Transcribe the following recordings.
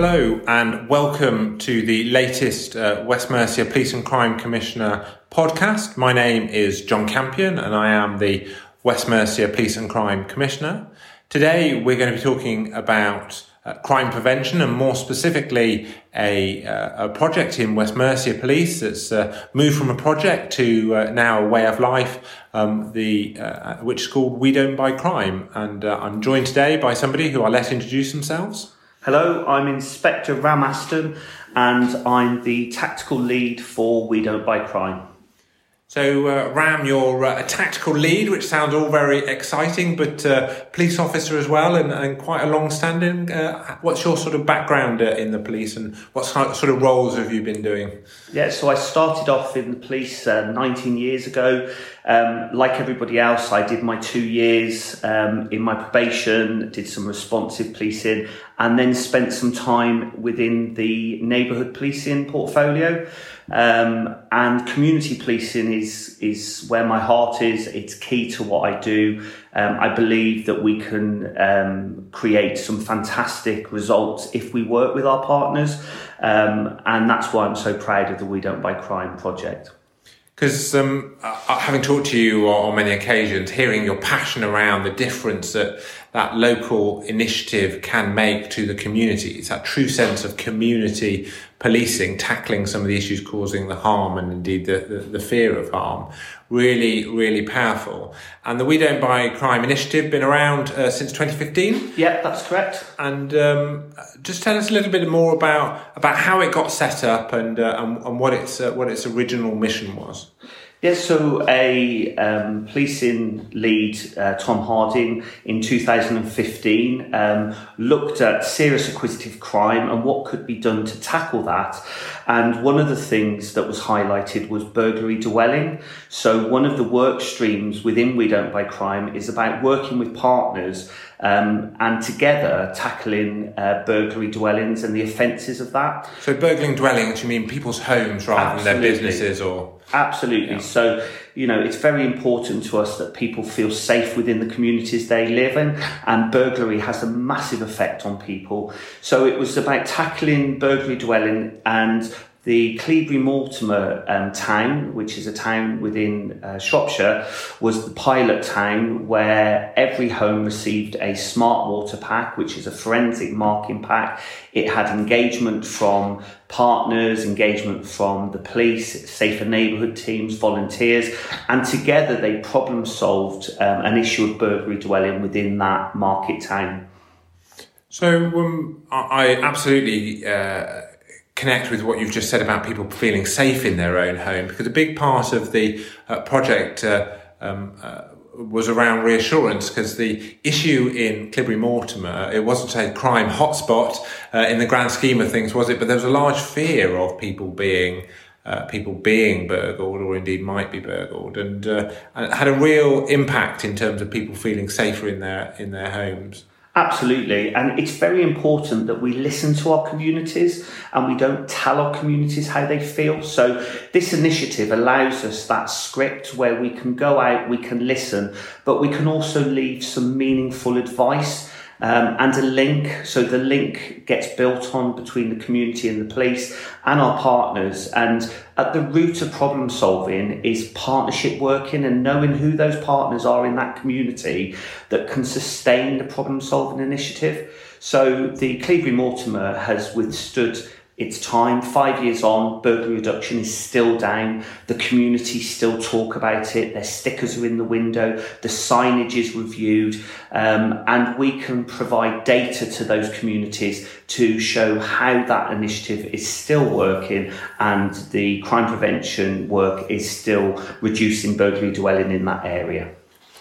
Hello, and welcome to the latest uh, West Mercia Police and Crime Commissioner podcast. My name is John Campion, and I am the West Mercia Police and Crime Commissioner. Today, we're going to be talking about uh, crime prevention and more specifically a, uh, a project in West Mercia Police that's uh, moved from a project to uh, now a way of life, um, the, uh, which is called We Don't Buy Crime. And uh, I'm joined today by somebody who I'll let introduce themselves. Hello, I'm Inspector Ram Aston and I'm the tactical lead for We Don't Buy Crime. So, uh, Ram, you're uh, a tactical lead, which sounds all very exciting, but uh, police officer as well, and, and quite a long standing. Uh, what's your sort of background uh, in the police, and what sort of roles have you been doing? Yeah, so I started off in the police uh, 19 years ago. Um, like everybody else, I did my two years um, in my probation, did some responsive policing, and then spent some time within the neighbourhood policing portfolio. Um, and community policing is is where my heart is. It's key to what I do. Um, I believe that we can um, create some fantastic results if we work with our partners, um, and that's why I'm so proud of the We Don't Buy Crime project. Because um, having talked to you on many occasions, hearing your passion around the difference that that local initiative can make to the community, it's that true sense of community policing, tackling some of the issues causing the harm and indeed the, the, the, fear of harm. Really, really powerful. And the We Don't Buy Crime initiative been around uh, since 2015. Yeah, that's correct. And um, just tell us a little bit more about about how it got set up and uh, and, and, what its uh, what its original mission was. Yes, so a um, policing lead, uh, Tom Harding, in 2015 um, looked at serious acquisitive crime and what could be done to tackle that. And one of the things that was highlighted was burglary dwelling. So one of the work streams within We Don't Buy Crime is about working with partners um, and together tackling uh, burglary dwellings and the offences of that. So burgling dwellings, you mean people's homes rather Absolutely. than their businesses or? Absolutely. Yeah. So, you know, it's very important to us that people feel safe within the communities they live in, and burglary has a massive effect on people. So, it was about tackling burglary dwelling and the Cleobury Mortimer um, town, which is a town within uh, Shropshire, was the pilot town where every home received a smart water pack, which is a forensic marking pack. It had engagement from partners, engagement from the police, safer neighbourhood teams, volunteers, and together they problem solved um, an issue of burglary dwelling within that market town. So um, I absolutely. Uh connect with what you've just said about people feeling safe in their own home because a big part of the uh, project uh, um, uh, was around reassurance because the issue in Cleobury Mortimer, it wasn't a crime hotspot uh, in the grand scheme of things, was it? But there was a large fear of people being uh, people being burgled or indeed might be burgled and, uh, and had a real impact in terms of people feeling safer in their in their homes. Absolutely. And it's very important that we listen to our communities and we don't tell our communities how they feel. So this initiative allows us that script where we can go out, we can listen, but we can also leave some meaningful advice um, and a link. So the link gets built on between the community and the police and our partners. And at the root of problem solving is partnership working and knowing who those partners are in that community that can sustain the problem solving initiative. So the Cleobury Mortimer has withstood it's time. Five years on, burglary reduction is still down. The community still talk about it. Their stickers are in the window. The signage is reviewed. Um, and we can provide data to those communities to show how that initiative is still working and the crime prevention work is still reducing burglary dwelling in that area.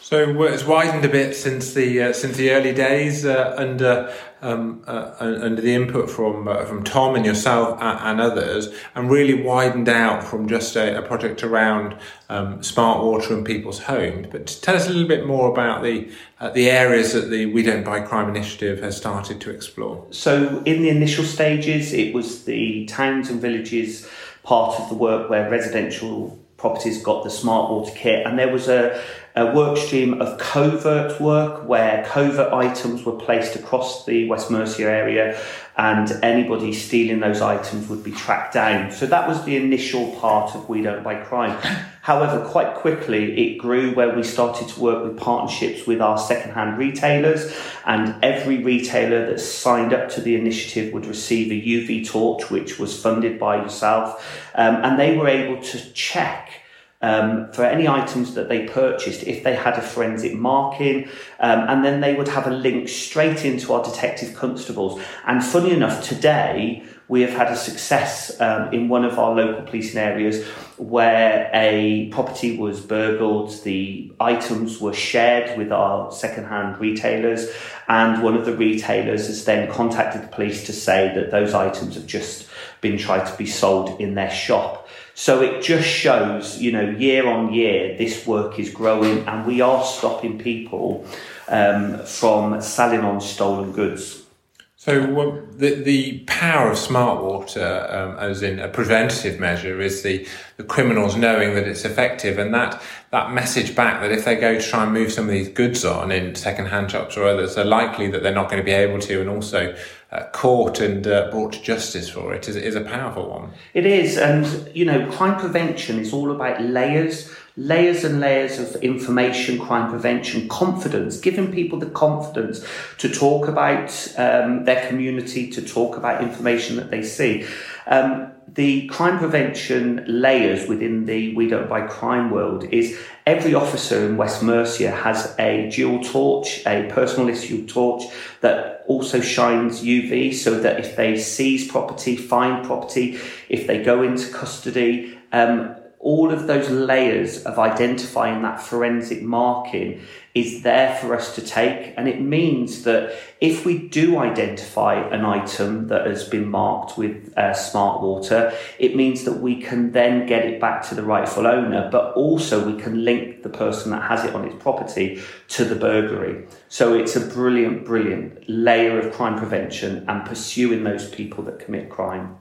So it's widened a bit since the uh, since the early days uh, under um, uh, under the input from uh, from Tom and yourself and others, and really widened out from just a, a project around um, smart water in people's homes. But tell us a little bit more about the uh, the areas that the We Don't Buy Crime initiative has started to explore. So in the initial stages, it was the towns and villages part of the work where residential properties got the smart water kit, and there was a a work stream of covert work where covert items were placed across the West Mercia area and anybody stealing those items would be tracked down. So that was the initial part of We Don't Buy Crime. However, quite quickly it grew where we started to work with partnerships with our second-hand retailers and every retailer that signed up to the initiative would receive a UV torch which was funded by yourself um, and they were able to check um, for any items that they purchased if they had a forensic marking, um, and then they would have a link straight into our detective constables. And funny enough, today we have had a success um, in one of our local policing areas where a property was burgled, the items were shared with our second-hand retailers, and one of the retailers has then contacted the police to say that those items have just been tried to be sold in their shop. So it just shows, you know, year on year, this work is growing and we are stopping people um, from selling on stolen goods. So the the power of smart water, um, as in a preventative measure, is the, the criminals knowing that it's effective, and that that message back that if they go to try and move some of these goods on in second hand shops or others, they're likely that they're not going to be able to, and also uh, caught and uh, brought to justice for it is, is a powerful one. It is, and you know, crime prevention is all about layers, layers and layers of information, crime prevention, confidence, giving people the confidence to talk about um, their community, to talk about information that they see. Um, the crime prevention layers within the We Don't Buy Crime world is every officer in West Mercia has a dual torch, a personal issue torch that also shines UV so that if they seize property, find property, if they go into custody, um, all of those layers of identifying that forensic marking is there for us to take. And it means that if we do identify an item that has been marked with uh, smart water, it means that we can then get it back to the rightful owner, but also we can link the person that has it on its property to the burglary. So it's a brilliant, brilliant layer of crime prevention and pursuing those people that commit crime.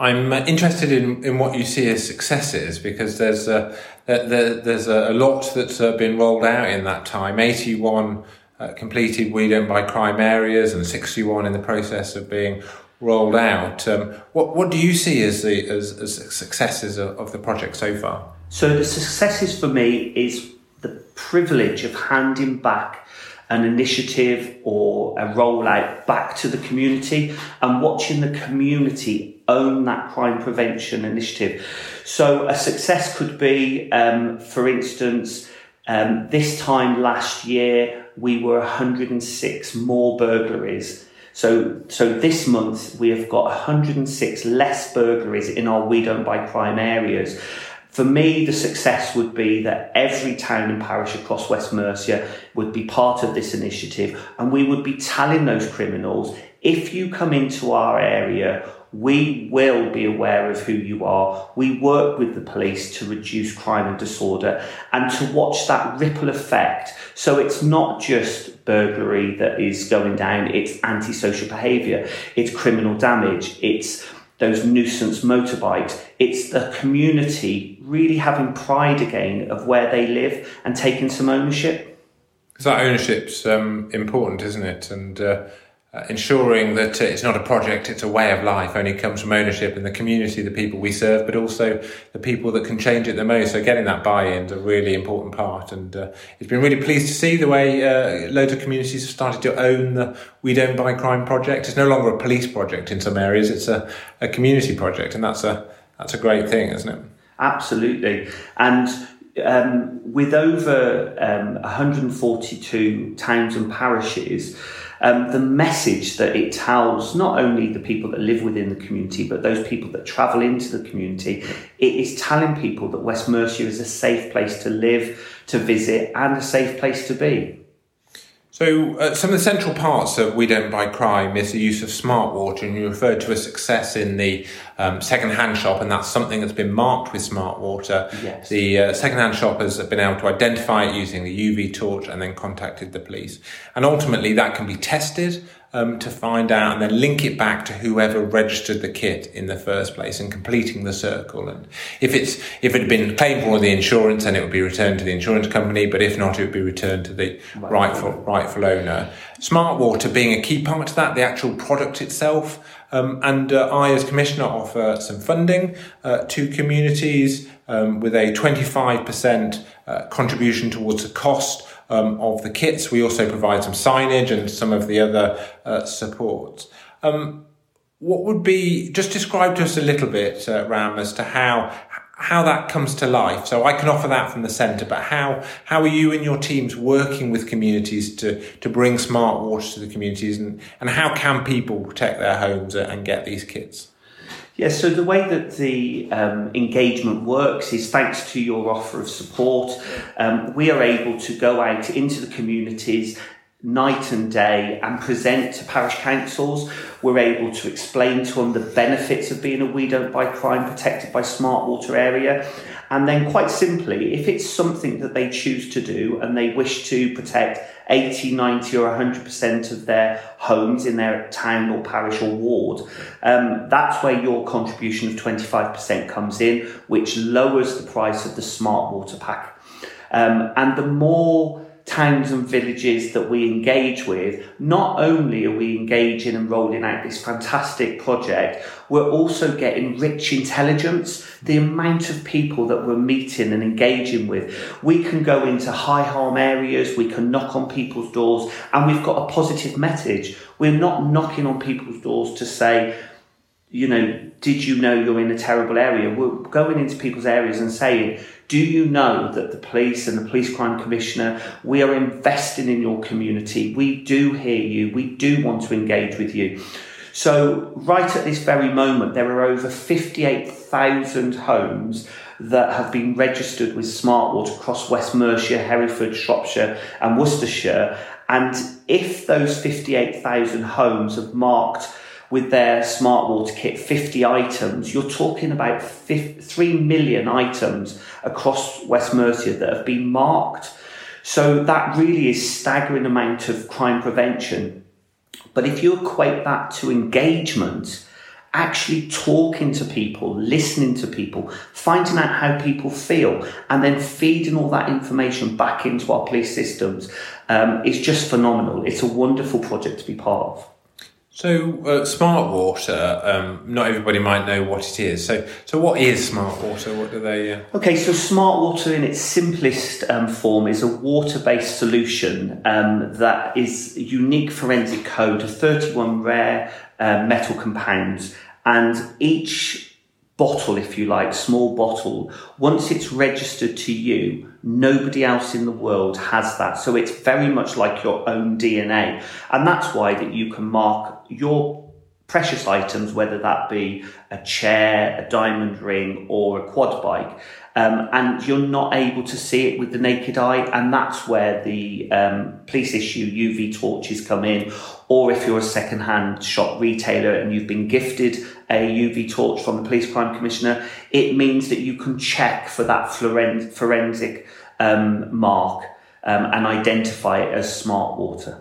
I'm uh, interested in, in what you see as successes because there's a, there, there's a lot that's uh, been rolled out in that time. 81 uh, completed We Don't Buy Crime areas and 61 in the process of being rolled out. Um, what, what do you see as the as, as successes of, of the project so far? So the successes for me is the privilege of handing back an initiative or a rollout back to the community and watching the community own that crime prevention initiative. So a success could be, um, for instance, um, this time last year we were 106 more burglaries. So, so this month we have got 106 less burglaries in our We Don't Buy Crime areas. For me, the success would be that every town and parish across West Mercia would be part of this initiative and we would be telling those criminals, if you come into our area, we will be aware of who you are. We work with the police to reduce crime and disorder and to watch that ripple effect. So it's not just burglary that is going down, it's antisocial behaviour, it's criminal damage, it's those nuisance motorbikes. It's the community really having pride again of where they live and taking some ownership. Because that ownership's um, important, isn't it? And uh, uh, ensuring that it's not a project, it's a way of life, only comes from ownership in the community, the people we serve, but also the people that can change it the most. So getting that buy-in is a really important part. And uh, it's been really pleased to see the way uh, loads of communities have started to own the We Don't Buy Crime project. It's no longer a police project in some areas, it's a, a community project. And that's a, that's a great thing, isn't it? Absolutely. And um, with over um, 142 towns and parishes, um, the message that it tells not only the people that live within the community, but those people that travel into the community, it is telling people that West Mercia is a safe place to live, to visit, and a safe place to be. So, uh, some of the central parts of We Don't Buy Crime is the use of smart water, and you referred to a success in the um, second-hand shop, and that's something that's been marked with smart water. Yes. The uh, second-hand shoppers have been able to identify it using the UV torch and then contacted the police. And ultimately, that can be tested um, to find out and then link it back to whoever registered the kit in the first place and completing the circle. And if it's if it had been claimed for the insurance, then it would be returned to the insurance company. But if not, it would be returned to the right. rightful rightful owner. Smart water being a key part of that, the actual product itself. Um, and uh, I, as Commissioner, offer some funding uh, to communities um, with a 25% uh, contribution towards the cost um, of the kits. We also provide some signage and some of the other uh, support. Um, what would be just describe to us a little bit, uh, Ram, as to how how that comes to life. So I can offer that from the centre, but how how are you and your teams working with communities to to bring smart water to the communities, and and how can people protect their homes and get these kits? Yeah, so the way that the um, engagement works is thanks to your offer of support. Um, we are able to go out into the communities night and day and present to parish councils. We're able to explain to them the benefits of being a We Don't Buy Crime protected by smart water area. And then, quite simply, if it's something that they choose to do and they wish to protect 80, 90, or 100% of their homes in their town or parish or ward, um, that's where your contribution of 25% comes in, which lowers the price of the smart water pack. Um, and the more towns and villages that we engage with, not only are we engaging and rolling out this fantastic project, we're also getting rich intelligence. The amount of people that we're meeting and engaging with, we can go into high harm areas, we can knock on people's doors, and we've got a positive message. We're not knocking on people's doors to say, you know, did you know you're in a terrible area? We're going into people's areas and saying, do you know that the police and the police crime commissioner, we are investing in your community. We do hear you. We do want to engage with you. So, right at this very moment, there are over 58,000 homes that have been registered with SmartWater across West Mercia, Hereford, Shropshire, and Worcestershire. And if those 58,000 homes have marked with their smart water kit 50 items, you're talking about 3 million items across West Mercia that have been marked. So that really is staggering amount of crime prevention. But if you equate that to engagement, actually talking to people, listening to people, finding out how people feel, and then feeding all that information back into our police systems um, just phenomenal. It's a wonderful project to be part of. So, uh, smart water. Um, not everybody might know what it is. So, so what is smart water? What do they? Uh... Okay, so smart water, in its simplest um, form, is a water-based solution um, that is unique forensic code of thirty-one rare uh, metal compounds, and each bottle, if you like, small bottle, once it's registered to you, nobody else in the world has that. So it's very much like your own DNA. And that's why that you can mark your precious items, whether that be a chair, a diamond ring, or a quad bike, um, and you're not able to see it with the naked eye, and that's where the um, police issue UV torches come in. Or if you're a second-hand shop retailer and you've been gifted a UV torch from the police crime commissioner, it means that you can check for that forensic um, mark um, and identify it as smart water.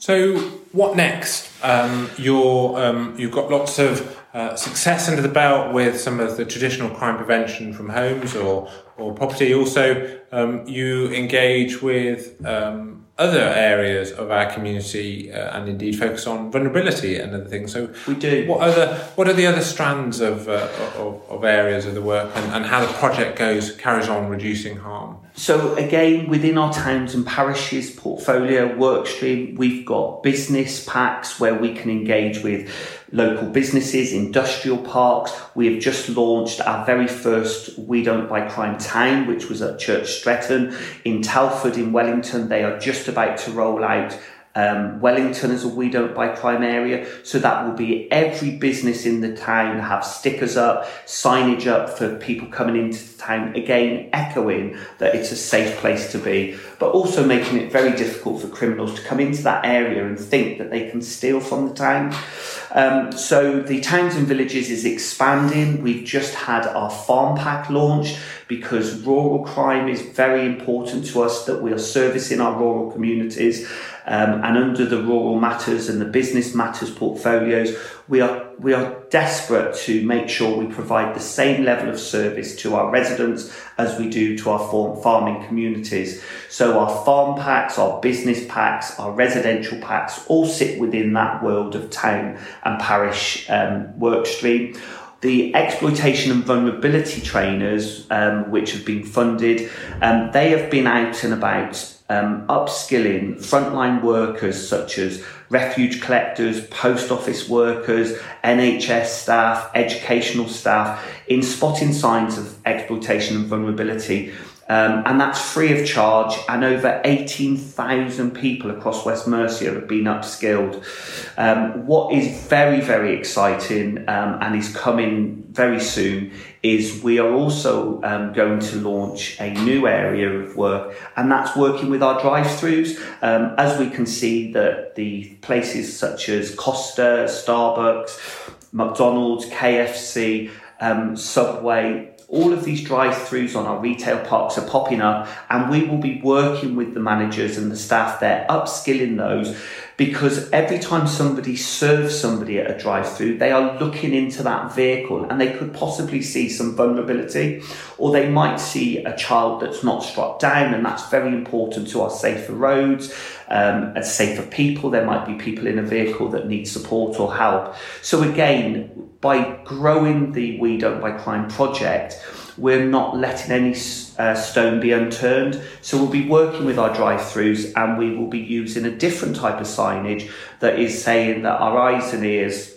So, what next? Um, you're, um, you've got lots of uh, success under the belt with some of the traditional crime prevention from homes or, or property. Also, um, you engage with um, other areas of our community uh, and indeed focus on vulnerability and other things. So we do. What other what are the other strands of uh, of, of, areas of the work and, and how the project goes carries on reducing harm? So again, within our towns and parishes portfolio workstream, we've got business packs where we can engage with local businesses, industrial parks. We have just launched our very first We Don't Buy Crime Town, which was at Church Stretton in Telford in Wellington. They are just about to roll out um, Wellington is a We Don't Buy Crime area. So that will be every business in the town have stickers up, signage up for people coming into the town. Again, echoing that it's a safe place to be, but also making it very difficult for criminals to come into that area and think that they can steal from the town. Um, so the towns and villages is expanding. We've just had our farm pack launched because rural crime is very important to us that we are servicing our rural communities. Um, and under the rural matters and the business matters portfolios, we are we are desperate to make sure we provide the same level of service to our residents as we do to our farming communities. So our farm packs, our business packs, our residential packs all sit within that world of town and parish um, work stream. The exploitation and vulnerability trainers, um, which have been funded, um, they have been out and about um, upskilling frontline workers such as refuge collectors, post office workers, NHS staff, educational staff in spotting signs of exploitation and vulnerability um, and that's free of charge. And over 18,000 people across West Mercia have been upskilled. Um, what is very, very exciting um, and is coming very soon is we are also um, going to launch a new area of work, and that's working with our drive-throughs. Um, as we can see that the places such as Costa, Starbucks, McDonald's, KFC, um, Subway, all of these drive-throughs on our retail parks are popping up and we will be working with the managers and the staff there upskilling those because every time somebody serves somebody at a drive-through they are looking into that vehicle and they could possibly see some vulnerability or they might see a child that's not struck down and that's very important to our safer roads um, as safer people. There might be people in a vehicle that need support or help. So again by growing the We Don't Buy Crime project, we're not letting any uh, stone be unturned. So we'll be working with our drive-throughs and we will be using a different type of signage that is saying that our eyes and ears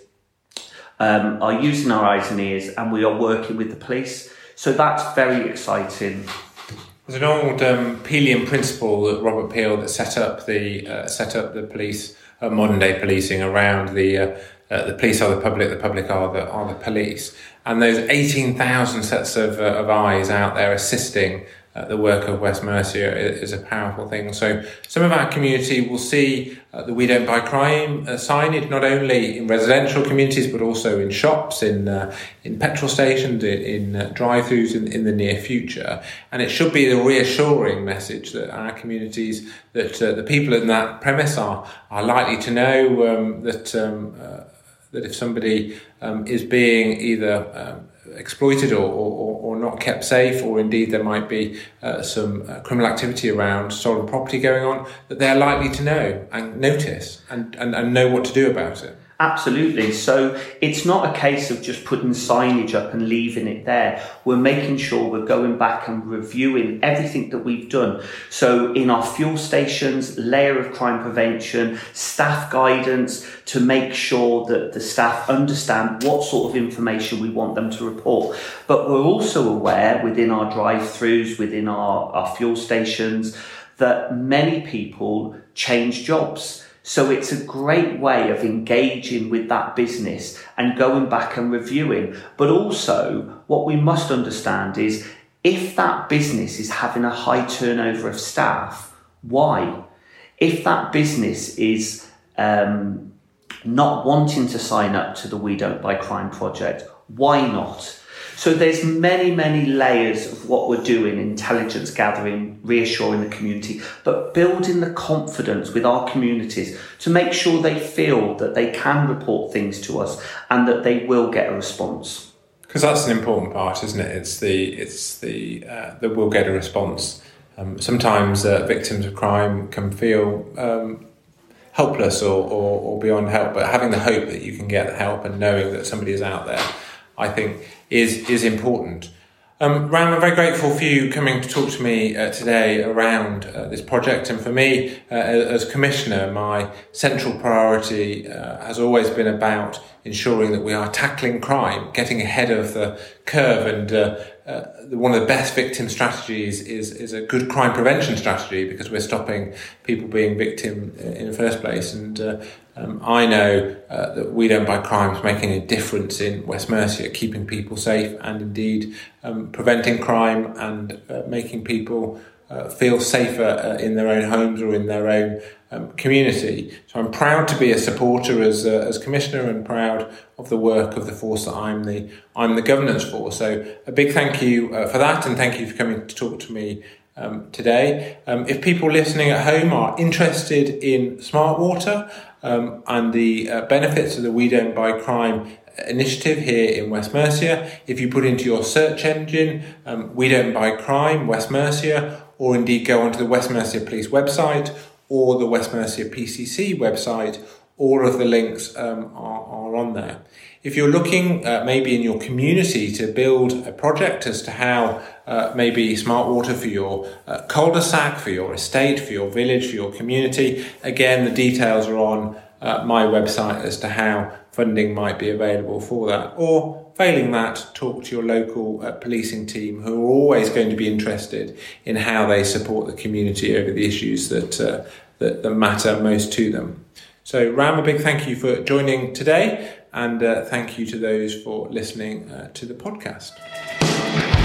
um, are using our eyes and ears and we are working with the police. So that's very exciting. There's an old um, Peelian principle that Robert Peel that set up the uh, set up the police, uh, modern day policing around the uh, uh, the police are the public, the public are the, are the police. And those 18,000 sets of, uh, of eyes out there assisting uh, the work of West Mercia is, a powerful thing. So some of our community will see uh, the We Don't Buy Crime signage not only in residential communities but also in shops, in uh, in petrol stations, in, in uh, drive-throughs in, in the near future. And it should be a reassuring message that our communities, that the people in that premise are are likely to know um, that. Um, that if somebody um, is being either um, exploited or, or, or, not kept safe, or indeed there might be uh, some uh, criminal activity around stolen property going on, that they're likely to know and notice and, and, and know what to do about it. Absolutely. So it's not a case of just putting signage up and leaving it there. We're making sure we're going back and reviewing everything that we've done. So in our fuel stations, layer of crime prevention, staff guidance to make sure that the staff understand what sort of information we want them to report. But we're also aware within our drive-throughs, within our, our fuel stations, that many people change jobs. So it's a great way of engaging with that business and going back and reviewing. But also, what we must understand is if that business is having a high turnover of staff, why? If that business is um, not wanting to sign up to the We Don't Buy Crime project, why not? So there's many, many layers of what we're doing, intelligence gathering, reassuring the community, but building the confidence with our communities to make sure they feel that they can report things to us and that they will get a response. Because that's an important part, isn't it? It's the it's the uh, that we'll get a response. Um, sometimes uh, victims of crime can feel um, helpless or, or, or beyond help, but having the hope that you can get help and knowing that somebody is out there I think is is important. Um, Ram, I'm very grateful for you coming to talk to me uh, today around uh, this project. And for me, uh, as Commissioner, my central priority uh, has always been about ensuring that we are tackling crime, getting ahead of the curve. And uh, uh, one of the best victim strategies is, is a good crime prevention strategy because we're stopping people being victim in the first place. And um, I know uh, that we don't buy crimes making a difference in West Mercia, keeping people safe and indeed um, preventing crime and uh, making people uh, feel safer uh, in their own homes or in their own um, community. So I'm proud to be a supporter as, uh, as commissioner and proud of the work of the force that I'm the I'm the governance for. So a big thank you uh, for that, and thank you for coming to talk to me um, today. Um, if people listening at home are interested in smart water um, and the uh, benefits of the We Don't Buy Crime initiative here in West Mercia, if you put into your search engine um, We Don't Buy Crime West Mercia, or indeed go onto the West Mercia Police website or the West Mercia PCC website, all of the links um, are, are on there. If you're looking uh, maybe in your community to build a project as to how uh, maybe smart water for your uh, cul-de-sac, for your estate, for your village, for your community, again, the details are on uh, my website as to how funding might be available for that. Or failing that, talk to your local uh, policing team who are always going to be interested in how they support the community over the issues that, uh, that, that, matter most to them. So, Ram, a big thank you for joining today, and uh, thank you to those for listening uh, to the podcast.